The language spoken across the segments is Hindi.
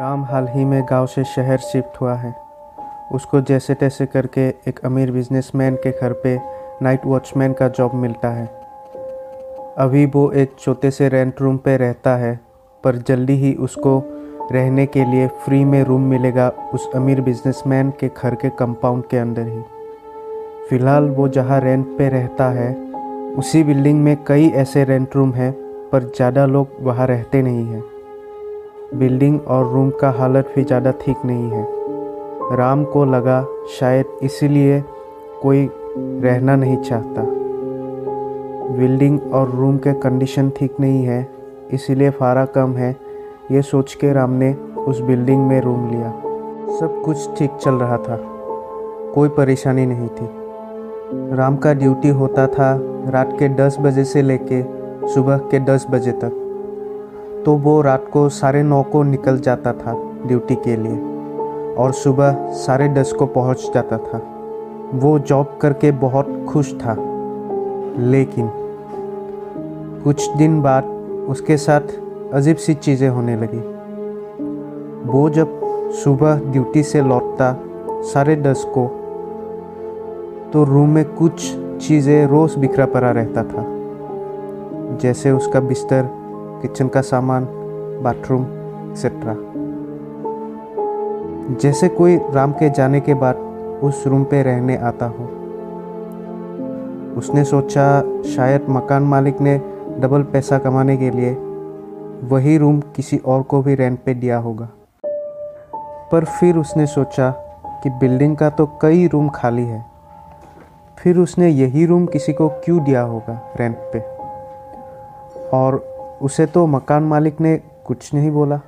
राम हाल ही में गाँव से शहर शिफ्ट हुआ है। उसको जैसे तैसे करके एक अमीर बिजनेसमैन के घर पे नाइट वॉचमैन का जॉब मिलता है। अभी वो एक छोटे से रेंट रूम पे रहता है, पर जल्दी ही उसको रहने के लिए फ्री में रूम मिलेगा उस अमीर बिजनेसमैन के घर के कंपाउंड के अंदर ही। फ़िलहाल वो जहाँ रेंट पे रहता है, उसी बिल्डिंग में कई ऐसे रेंट रूम हैं, पर ज़्यादा लोग वहाँ रहते नहीं हैं। बिल्डिंग और रूम का हालत भी ज़्यादा ठीक नहीं है। राम को लगा शायद इसीलिए कोई रहना नहीं चाहता। बिल्डिंग और रूम के कंडीशन ठीक नहीं है, इसीलिए फारा कम है, ये सोच के राम ने उस बिल्डिंग में रूम लिया। सब कुछ ठीक चल रहा था, कोई परेशानी नहीं थी। राम का ड्यूटी होता था रात के 10 बजे से लेके सुबह के 10 बजे तक। तो वो रात को साढ़े नौ को निकल जाता था ड्यूटी के लिए और सुबह साढ़े दस को पहुँच जाता था। वो जॉब करके बहुत खुश था। लेकिन कुछ दिन बाद उसके साथ अजीब सी चीज़ें होने लगी। वो जब सुबह ड्यूटी से लौटता साढ़े दस को तो रूम में कुछ चीज़ें रोज़ बिखरा पड़ा रहता था। जैसे उसका बिस्तर किचन का सामान बाथरूम एक्सेट्रा जैसे कोई राम के जाने के बाद उस रूम पे रहने आता हो। उसने सोचा शायद मकान मालिक ने डबल पैसा कमाने के लिए वही रूम किसी और को भी रेंट पे दिया होगा। पर फिर उसने सोचा कि बिल्डिंग का तो कई रूम खाली है। फिर उसने यही रूम किसी को क्यों दिया होगा रेंट पे? और उसे तो मकान मालिक ने कुछ नहीं बोला।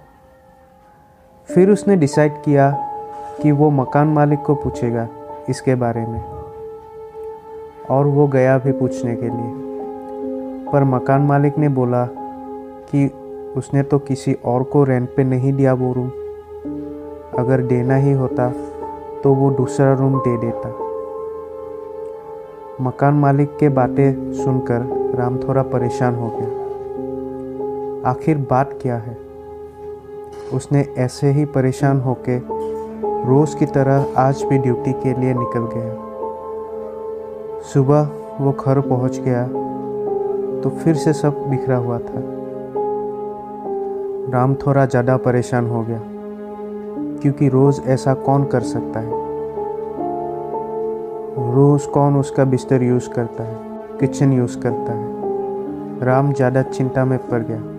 फिर उसने डिसाइड किया कि वो मकान मालिक को पूछेगा इसके बारे में। और वो गया भी पूछने के लिए। पर मकान मालिक ने बोला कि उसने तो किसी और को रेंट पे नहीं दिया वो रूम अगर देना ही होता तो वो दूसरा रूम दे देता। मकान मालिक के बातें सुनकर राम थोड़ा परेशान हो गया। आखिर बात क्या है? उसने ऐसे ही परेशान होके रोज़ की तरह आज भी ड्यूटी के लिए निकल गया। सुबह वो घर पहुँच गया तो फिर से सब बिखरा हुआ था। राम थोड़ा ज़्यादा परेशान हो गया, क्योंकि रोज़ ऐसा कौन कर सकता है? रोज़ कौन उसका बिस्तर यूज़ करता है, किचन यूज़ करता है? राम ज़्यादा चिंता में पड़ गया।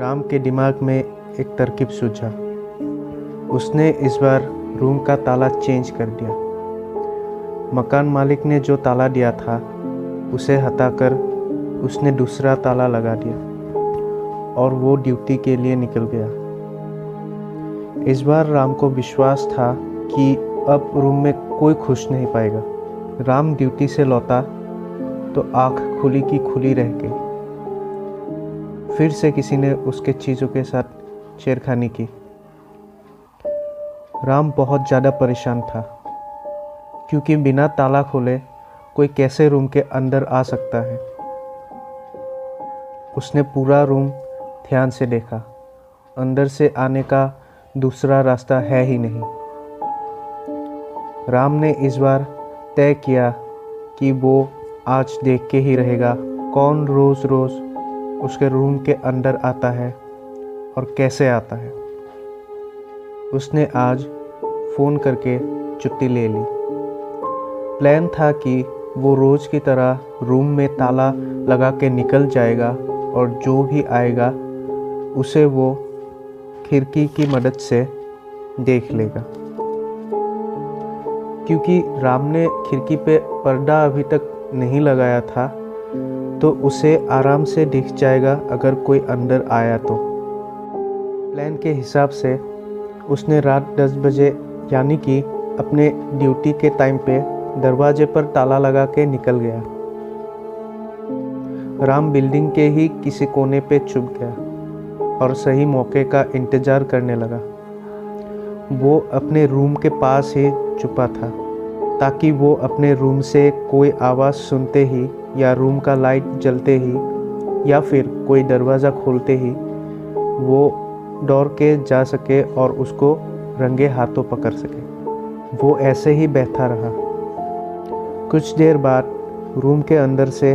राम के दिमाग में एक तरकीब सूझा। उसने इस बार रूम का ताला चेंज कर दिया। मकान मालिक ने जो ताला दिया था, उसे हटाकर उसने दूसरा ताला लगा दिया और वो ड्यूटी के लिए निकल गया। इस बार राम को विश्वास था कि अब रूम में कोई खुश नहीं पाएगा। राम ड्यूटी से लौटा तो आँख खुली की खुली रह गई। फिर से किसी ने उसके चीज़ों के साथ छेड़खानी की। राम बहुत ज़्यादा परेशान था, क्योंकि बिना ताला खोले कोई कैसे रूम के अंदर आ सकता है? उसने पूरा रूम ध्यान से देखा। अंदर से आने का दूसरा रास्ता है ही नहीं। राम ने इस बार तय किया कि वो आज देख के ही रहेगा कौन रोज़ रोज़ उसके रूम के अंदर आता है और कैसे आता है। उसने आज फ़ोन करके छुट्टी ले ली। प्लान था कि वो रोज़ की तरह रूम में ताला लगा के निकल जाएगा और जो भी आएगा, उसे वो खिड़की की मदद से देख लेगा। क्योंकि राम ने खिड़की पे पर्दा अभी तक नहीं लगाया था तो उसे आराम से दिख जाएगा अगर कोई अंदर आया तो। प्लान के हिसाब से उसने रात 10 बजे, यानी कि अपने ड्यूटी के टाइम पे, दरवाजे पर ताला लगा के निकल गया। राम बिल्डिंग के ही किसी कोने पे छुप गया और सही मौके का इंतज़ार करने लगा। वो अपने रूम के पास ही छुपा था, ताकि वो अपने रूम से कोई आवाज़ सुनते ही या रूम का लाइट जलते ही या फिर कोई दरवाज़ा खोलते ही वो दौड़ के जा सके और उसको रंगे हाथों पकड़ सके। वो ऐसे ही बैठा रहा। कुछ देर बाद रूम के अंदर से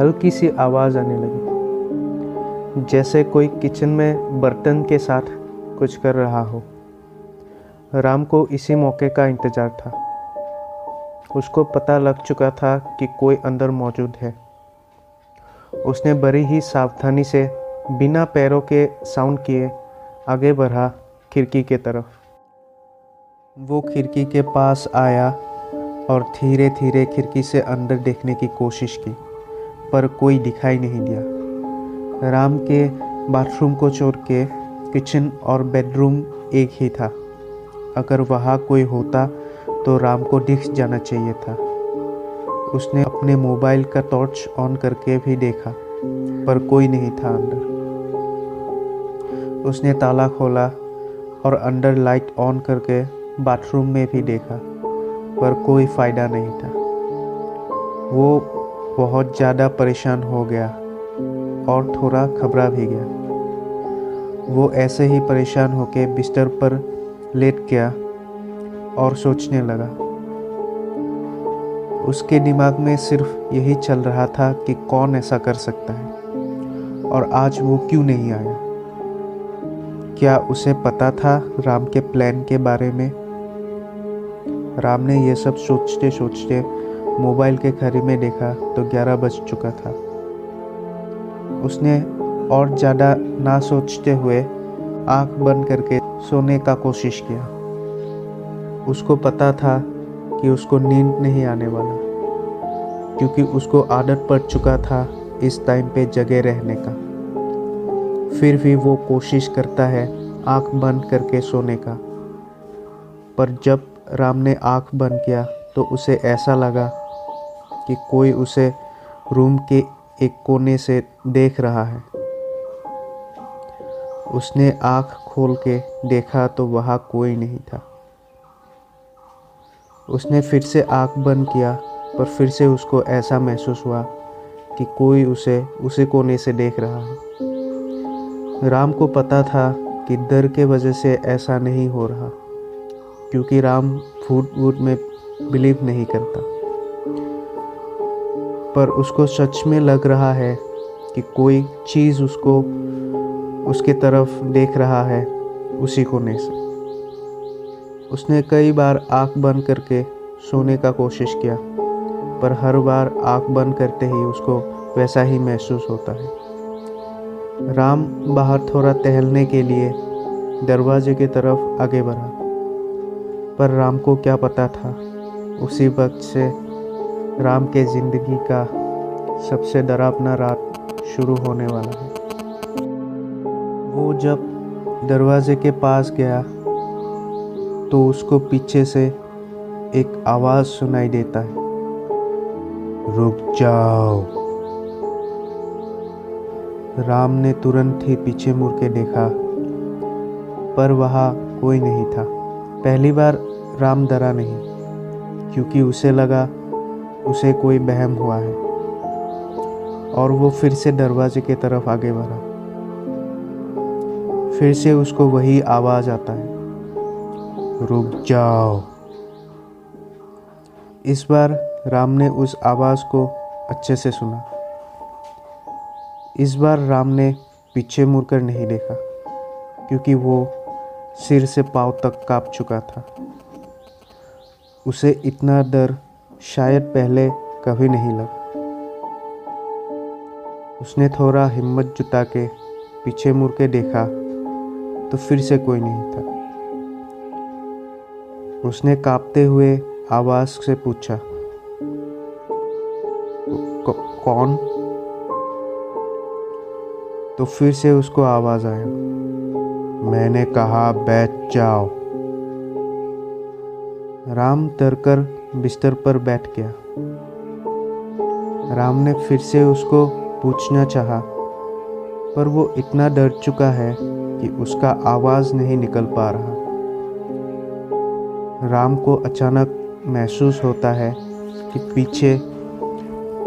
हल्की सी आवाज़ आने लगी। जैसे कोई किचन में बर्तन के साथ कुछ कर रहा हो। राम को इसी मौके का इंतज़ार था। उसको पता लग चुका था कि कोई अंदर मौजूद है। उसने बड़ी ही सावधानी से बिना पैरों के साउंड किए आगे बढ़ा खिड़की के तरफ़। वो खिड़की के पास आया और धीरे धीरे खिड़की से अंदर देखने की कोशिश की, पर कोई दिखाई नहीं दिया। राम के बाथरूम को छोड़ के किचन और बेडरूम एक ही था। अगर वहाँ कोई होता तो राम को दिख जाना चाहिए था। उसने अपने मोबाइल का टॉर्च ऑन करके भी देखा, पर कोई नहीं था अंदर। उसने ताला खोला और अंदर लाइट ऑन करके बाथरूम में भी देखा, पर कोई फ़ायदा नहीं था। वो बहुत ज़्यादा परेशान हो गया और थोड़ा घबरा भी गया। वो ऐसे ही परेशान होकर बिस्तर पर लेट गया और सोचने लगा। उसके दिमाग में सिर्फ़ यही चल रहा था कि कौन ऐसा कर सकता है। और आज वो क्यों नहीं आया? क्या उसे पता था राम के प्लान के बारे में? राम ने यह सब सोचते सोचते मोबाइल के घड़ी में देखा तो ग्यारह बज चुका था। उसने और ज़्यादा ना सोचते हुए आँख बंद करके सोने का कोशिश किया। उसको पता था कि उसको नींद नहीं आने वाला, क्योंकि उसको आदत पड़ चुका था इस टाइम पे जगह रहने का। फिर भी वो कोशिश करता है आँख बंद करके सोने का। पर जब राम ने आँख बंद किया तो उसे ऐसा लगा कि कोई उसे रूम के एक कोने से देख रहा है। उसने आँख खोल के देखा तो वहाँ कोई नहीं था। उसने फिर से आँख बंद किया, पर फिर से उसको ऐसा महसूस हुआ कि कोई उसे, उसी कोने से देख रहा है। राम को पता था कि डर के वजह से ऐसा नहीं हो रहा, क्योंकि राम फूट वूट में बिलीव नहीं करता। पर उसको सच में लग रहा है कि कोई चीज़ उसको, उसके तरफ़ देख रहा है उसी कोने से। उसने कई बार आँख बंद करके सोने का कोशिश किया, पर हर बार आँख बंद करते ही उसको वैसा ही महसूस होता है। राम बाहर थोड़ा टहलने के लिए दरवाजे की तरफ़ आगे बढ़ा, पर राम को क्या पता था, उसी वक्त से राम के ज़िंदगी का सबसे डरावना रात शुरू होने वाला है। वो जब दरवाजे के पास गया तो उसको पीछे से एक आवाज़ सुनाई देता है। रुक जाओ। राम ने तुरंत ही पीछे मुड़ के देखा, पर वहाँ कोई नहीं था। पहली बार राम डरा नहीं, क्योंकि उसे लगा उसे कोई बहम हुआ है, और वो फिर से दरवाजे की तरफ़ आगे बढ़ा। फिर से उसको वही आवाज़ आता है। रुक जाओ। इस बार राम ने उस आवाज़ को अच्छे से सुना। इस बार राम ने पीछे मुड़कर नहीं देखा, क्योंकि वो सिर से पाँव तक काँप चुका था। उसे इतना डर शायद पहले कभी नहीं लगा। उसने थोड़ा हिम्मत जुटा के पीछे मुड़ के देखा तो फिर से कोई नहीं था। उसने कांपते हुए आवाज़ से पूछा कौन? तो फिर से उसको आवाज़ आया मैंने कहा, बैठ जाओ। राम तरकर बिस्तर पर बैठ गया। राम ने फिर से उसको पूछना चाहा, पर वो इतना डर चुका है कि उसका आवाज़ नहीं निकल पा रहा। राम को अचानक महसूस होता है कि पीछे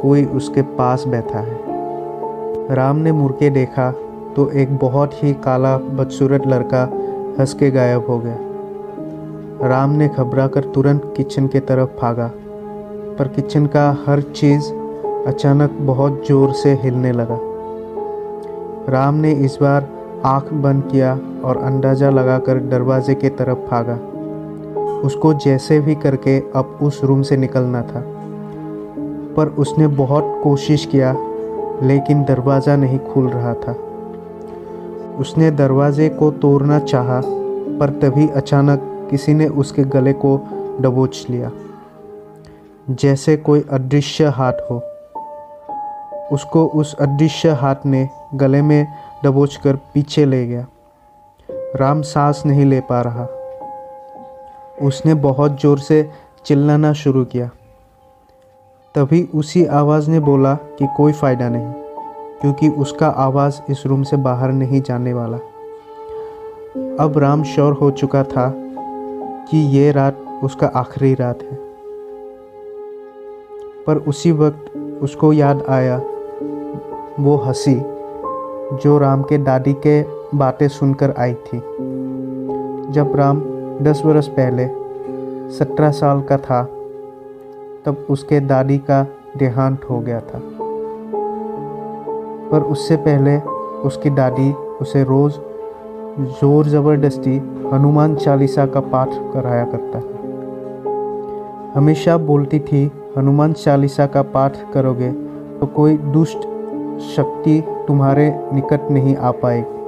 कोई उसके पास बैठा है। राम ने मुड़ के देखा तो एक बहुत ही काला बदसूरत लड़का हंस के गायब हो गया। राम ने घबरा कर तुरंत किचन के तरफ़ भागा, पर किचन का हर चीज़ अचानक बहुत ज़ोर से हिलने लगा। राम ने इस बार आँख बंद किया और अंदाज़ा लगाकर दरवाजे के तरफ़ भागा। उसको जैसे भी करके अब उस रूम से निकलना था। पर उसने बहुत कोशिश किया, लेकिन दरवाज़ा नहीं खुल रहा था। उसने दरवाजे को तोड़ना चाहा, पर तभी अचानक किसी ने उसके गले को दबोच लिया। जैसे कोई अदृश्य हाथ हो। उसको उस अदृश्य हाथ ने गले में दबोच कर पीछे ले गया। राम सांस नहीं ले पा रहा। उसने बहुत ज़ोर से चिल्लाना शुरू किया। तभी उसी आवाज़ ने बोला कि कोई फ़ायदा नहीं, क्योंकि उसका आवाज़ इस रूम से बाहर नहीं जाने वाला। अब राम श्योर हो चुका था कि ये रात उसका आखिरी रात है। पर उसी वक्त उसको याद आया वो हँसी जो राम के दादी के बातें सुनकर आई थी। जब राम दस बरस पहले, सत्रह साल का था, तब उसके दादी का देहांत हो गया था। पर उससे पहले उसकी दादी उसे रोज़ ज़ोर ज़बरदस्ती हनुमान चालीसा का पाठ कराया करता था हमेशा बोलती थी, हनुमान चालीसा का पाठ करोगे तो कोई दुष्ट शक्ति तुम्हारे निकट नहीं आ पाएगी।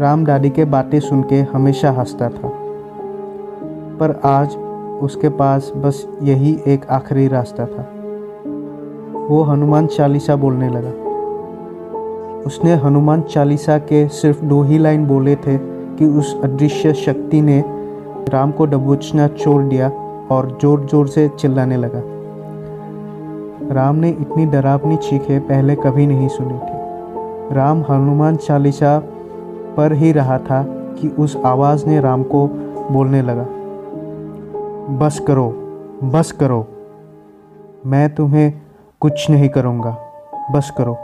राम दादी के बातें सुन के हमेशा हंसता था। पर आज उसके पास बस यही एक आखिरी रास्ता था। वो हनुमान चालीसा बोलने लगा। उसने हनुमान चालीसा के सिर्फ़ दो ही लाइन बोले थे कि उस अदृश्य शक्ति ने राम को दबोचना छोड़ दिया और ज़ोर ज़ोर से चिल्लाने लगा। राम ने इतनी डरावनी चीखें पहले कभी नहीं सुनी थी। राम हनुमान चालीसा पर ही रहा था कि उस आवाज़ ने राम को बोलने लगा, बस करो बस करो। मैं तुम्हें कुछ नहीं करूँगा, बस करो।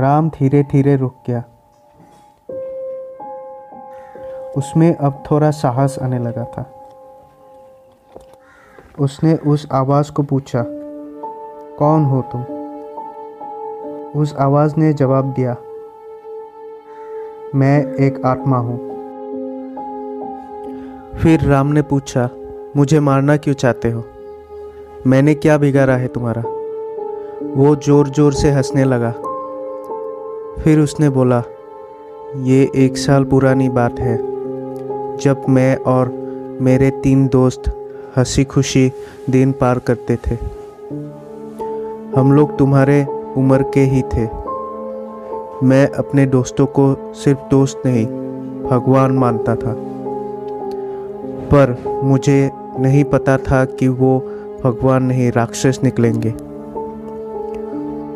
राम धीरे धीरे रुक गया। उसमें अब थोड़ा साहस आने लगा था। उसने उस आवाज़ को पूछा, कौन हो तुम? उस आवाज़ ने जवाब दिया मैं एक आत्मा हूँ। फिर राम ने पूछा, मुझे मारना क्यों चाहते हो? मैंने क्या बिगाड़ा है तुम्हारा? वो ज़ोर ज़ोर से हंसने लगा। फिर उसने बोला, ये एक साल पुरानी बात है। जब मैं और मेरे तीन दोस्त हँसी खुशी दिन पार करते थे, हम लोग तुम्हारे उम्र के ही थे। मैं अपने दोस्तों को सिर्फ़ दोस्त नहीं, भगवान मानता था। पर मुझे नहीं पता था कि वो भगवान नहीं, राक्षस निकलेंगे।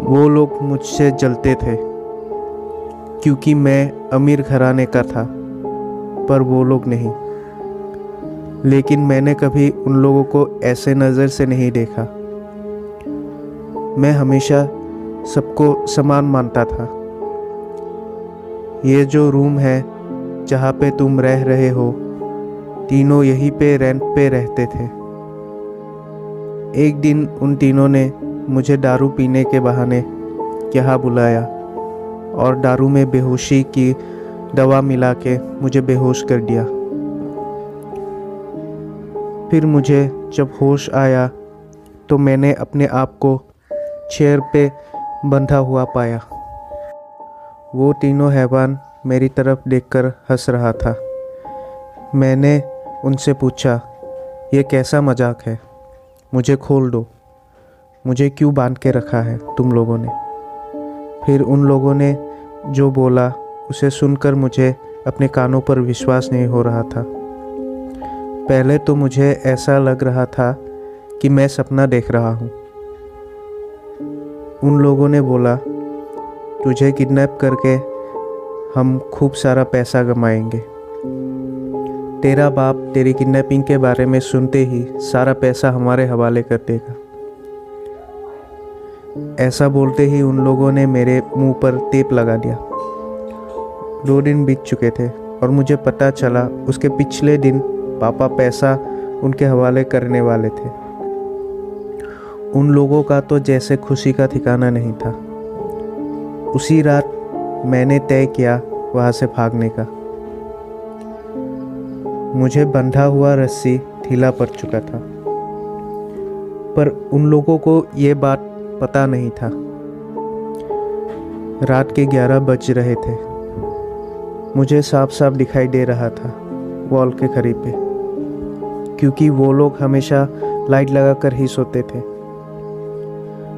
वो लोग मुझसे जलते थे, क्योंकि मैं अमीर घराने का था, पर वो लोग नहीं। लेकिन मैंने कभी उन लोगों को ऐसे नज़र से नहीं देखा। मैं हमेशा सबको समान मानता था। ये जो रूम है, जहाँ पे तुम रह रहे हो, तीनों यहीं पे रेंट पे रहते थे। एक दिन उन तीनों ने मुझे दारू पीने के बहाने यहाँ बुलाया और दारू में बेहोशी की दवा मिला के मुझे बेहोश कर दिया। फिर मुझे जब होश आया तो मैंने अपने आप को चेयर पे बंधा हुआ पाया। वो तीनों हैवान मेरी तरफ़ देखकर हंस रहा था। मैंने उनसे पूछा, ये कैसा मज़ाक है? मुझे खोल दो। मुझे क्यों बाँध के रखा है तुम लोगों ने? फिर उन लोगों ने जो बोला, उसे सुनकर मुझे अपने कानों पर विश्वास नहीं हो रहा था। पहले तो मुझे ऐसा लग रहा था कि मैं सपना देख रहा हूँ। उन लोगों ने बोला तुझे किडनैप करके हम खूब सारा पैसा कमाएँगे। तेरा बाप तेरी किडनैपिंग के बारे में सुनते ही सारा पैसा हमारे हवाले कर देगा। ऐसा बोलते ही उन लोगों ने मेरे मुँह पर टेप लगा दिया। दो दिन बीत चुके थे और मुझे पता चला उसके पिछले दिन पापा पैसा उनके हवाले करने वाले थे। उन लोगों का तो जैसे खुशी का ठिकाना नहीं था। उसी रात मैंने तय किया वहाँ से भागने का। मुझे बंधा हुआ रस्सी ढीला पड़ चुका था। पर उन लोगों को ये बात पता नहीं था। रात के ग्यारह बज रहे थे। मुझे साफ़ साफ़ दिखाई दे रहा था वॉल के करीब पे, क्योंकि वो लोग हमेशा लाइट लगाकर ही सोते थे।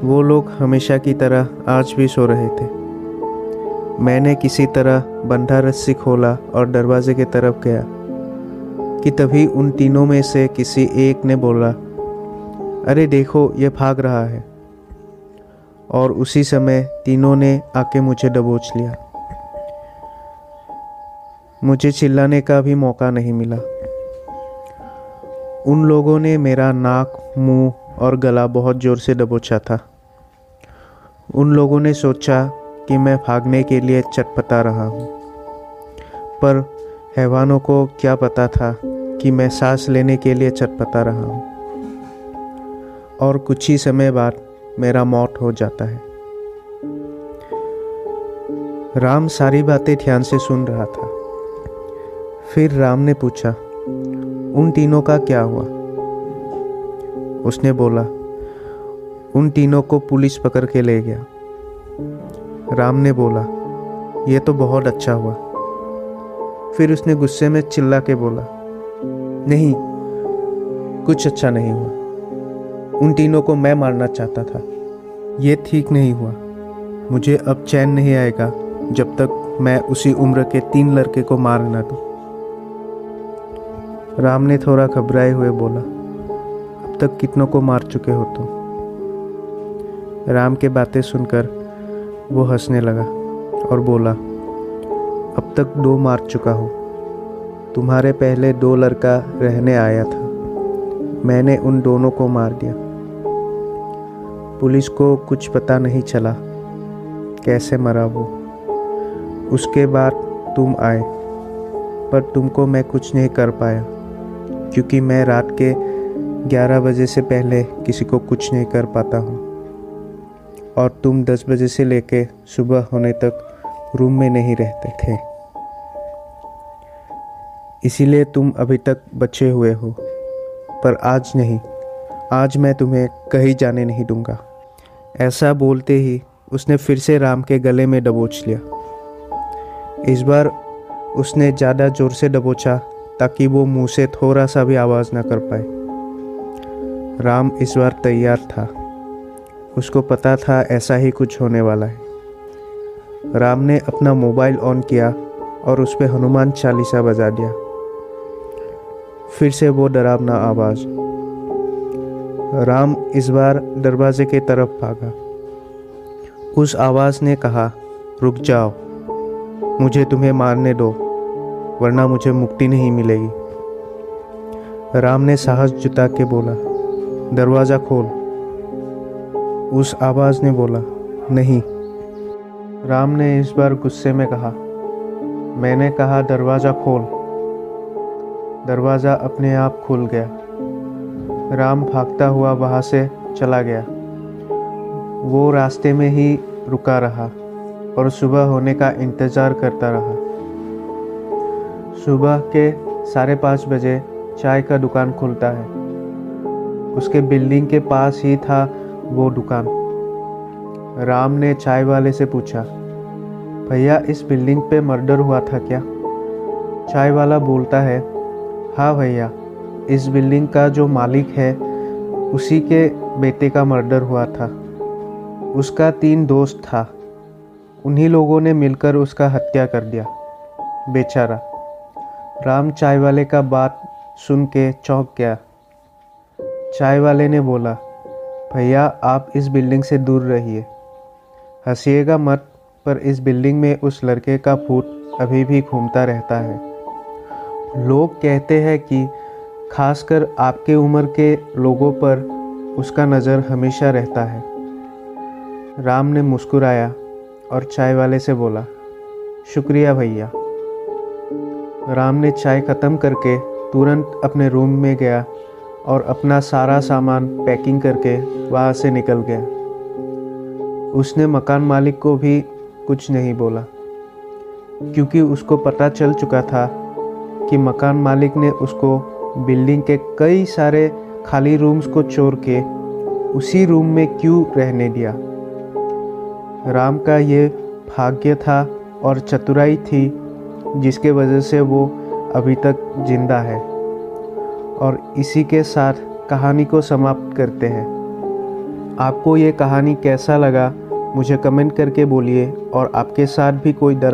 वो लोग हमेशा की तरह आज भी सो रहे थे। मैंने किसी तरह बंधा रस्सी खोला और दरवाजे की तरफ़ गया, कि तभी उन तीनों में से किसी एक ने बोला, अरे देखो, ये भाग रहा है। और उसी समय तीनों ने आके मुझे दबोच लिया। मुझे चिल्लाने का भी मौका नहीं मिला। उन लोगों ने मेरा नाक, मुँह और गला बहुत ज़ोर से दबोचा था। उन लोगों ने सोचा कि मैं भागने के लिए चटपटा रहा हूँ। पर हैवानों को क्या पता था कि मैं सांस लेने के लिए चटपटा रहा हूँ। और कुछ ही समय बाद मेरा मौत हो जाता है। राम सारी बातें ध्यान से सुन रहा था। फिर राम ने पूछा, उन तीनों का क्या हुआ? उसने बोला, उन तीनों को पुलिस पकड़ के ले गया। राम ने बोला यह तो बहुत अच्छा हुआ। फिर उसने गुस्से में चिल्ला के बोला, नहीं, कुछ अच्छा नहीं हुआ। उन तीनों को मैं मारना चाहता था। ये ठीक नहीं हुआ। मुझे अब चैन नहीं आएगा जब तक मैं उसी उम्र के तीन लड़के को मार न दूँ। राम ने थोड़ा घबराए हुए बोला, अब तक कितनों को मार चुके हो तुम? राम के बातें सुनकर वो हंसने लगा और बोला, अब तक दो मार चुका हूँ। तुम्हारे पहले दो लड़का रहने आया था। मैंने उन दोनों को मार दिया। पुलिस को कुछ पता नहीं चला कैसे मरा वो। उसके बाद तुम आए, पर तुमको मैं कुछ नहीं कर पाया, क्योंकि मैं रात के 11 बजे से पहले किसी को कुछ नहीं कर पाता हूँ। और तुम 10 बजे से लेके सुबह होने तक रूम में नहीं रहते थे। इसीलिए तुम अभी तक बचे हुए हो। पर आज नहीं। आज मैं तुम्हें कहीं जाने नहीं दूँगा। ऐसा बोलते ही उसने फिर से राम के गले में दबोच लिया। इस बार उसने ज़्यादा ज़ोर से दबोचा ताकि वो मुँह से थोड़ा सा भी आवाज़ ना कर पाए। राम इस बार तैयार था। उसको पता था ऐसा ही कुछ होने वाला है। राम ने अपना मोबाइल ऑन किया और उस पर हनुमान चालीसा बजा दिया। फिर से वो डरावना आवाज़। राम इस बार दरवाजे के तरफ़ भागा। उस आवाज़ ने कहा, रुक जाओ। मुझे तुम्हें मारने दो, वरना मुझे मुक्ति नहीं मिलेगी। राम ने साहस जुटा के बोला, दरवाज़ा खोल। उस आवाज़ ने बोला, नहीं। राम ने इस बार गुस्से में कहा, मैंने कहा, दरवाज़ा खोल। दरवाज़ा अपने आप खुल गया। राम भागता हुआ वहाँ से चला गया। वो रास्ते में ही रुका रहा और सुबह होने का इंतज़ार करता रहा। सुबह के साढ़े पाँच बजे चाय का दुकान खुलता है। उसके बिल्डिंग के पास ही था वो दुकान। राम ने चाय वाले से पूछा, भैया, इस बिल्डिंग पे मर्डर हुआ था क्या? चाय वाला बोलता है हाँ भैया, इस बिल्डिंग का जो मालिक है, उसी के बेटे का मर्डर हुआ था। उसका तीन दोस्त था। उन्हीं लोगों ने मिलकर उसका हत्या कर दिया, बेचारा। राम चाय वाले का बात सुन के चौंक गया। चाय वाले ने बोला भैया, आप इस बिल्डिंग से दूर रहिए। हंसीएगा मत, पर इस बिल्डिंग में उस लड़के का फूट अभी भी घूमता रहता है। लोग कहते हैं कि खासकर आपके उम्र के लोगों पर उसका नज़र हमेशा रहता है। राम ने मुस्कुराया और चाय वाले से बोला, शुक्रिया भैया। राम ने चाय ख़त्म करके तुरंत अपने रूम में गया। और अपना सारा सामान पैकिंग करके वहाँ से निकल गया। उसने मकान मालिक को भी कुछ नहीं बोला, क्योंकि उसको पता चल चुका था कि मकान मालिक ने उसको बिल्डिंग के कई सारे खाली रूम्स को चोर के उसी रूम में क्यों रहने दिया। राम का ये भाग्य था और चतुराई थी, जिसके वजह से वो अभी तक ज़िंदा है। और इसी के साथ कहानी को समाप्त करते हैं। आपको ये कहानी कैसा लगा, मुझे कमेंट करके बोलिए और आपके साथ भी कोई डर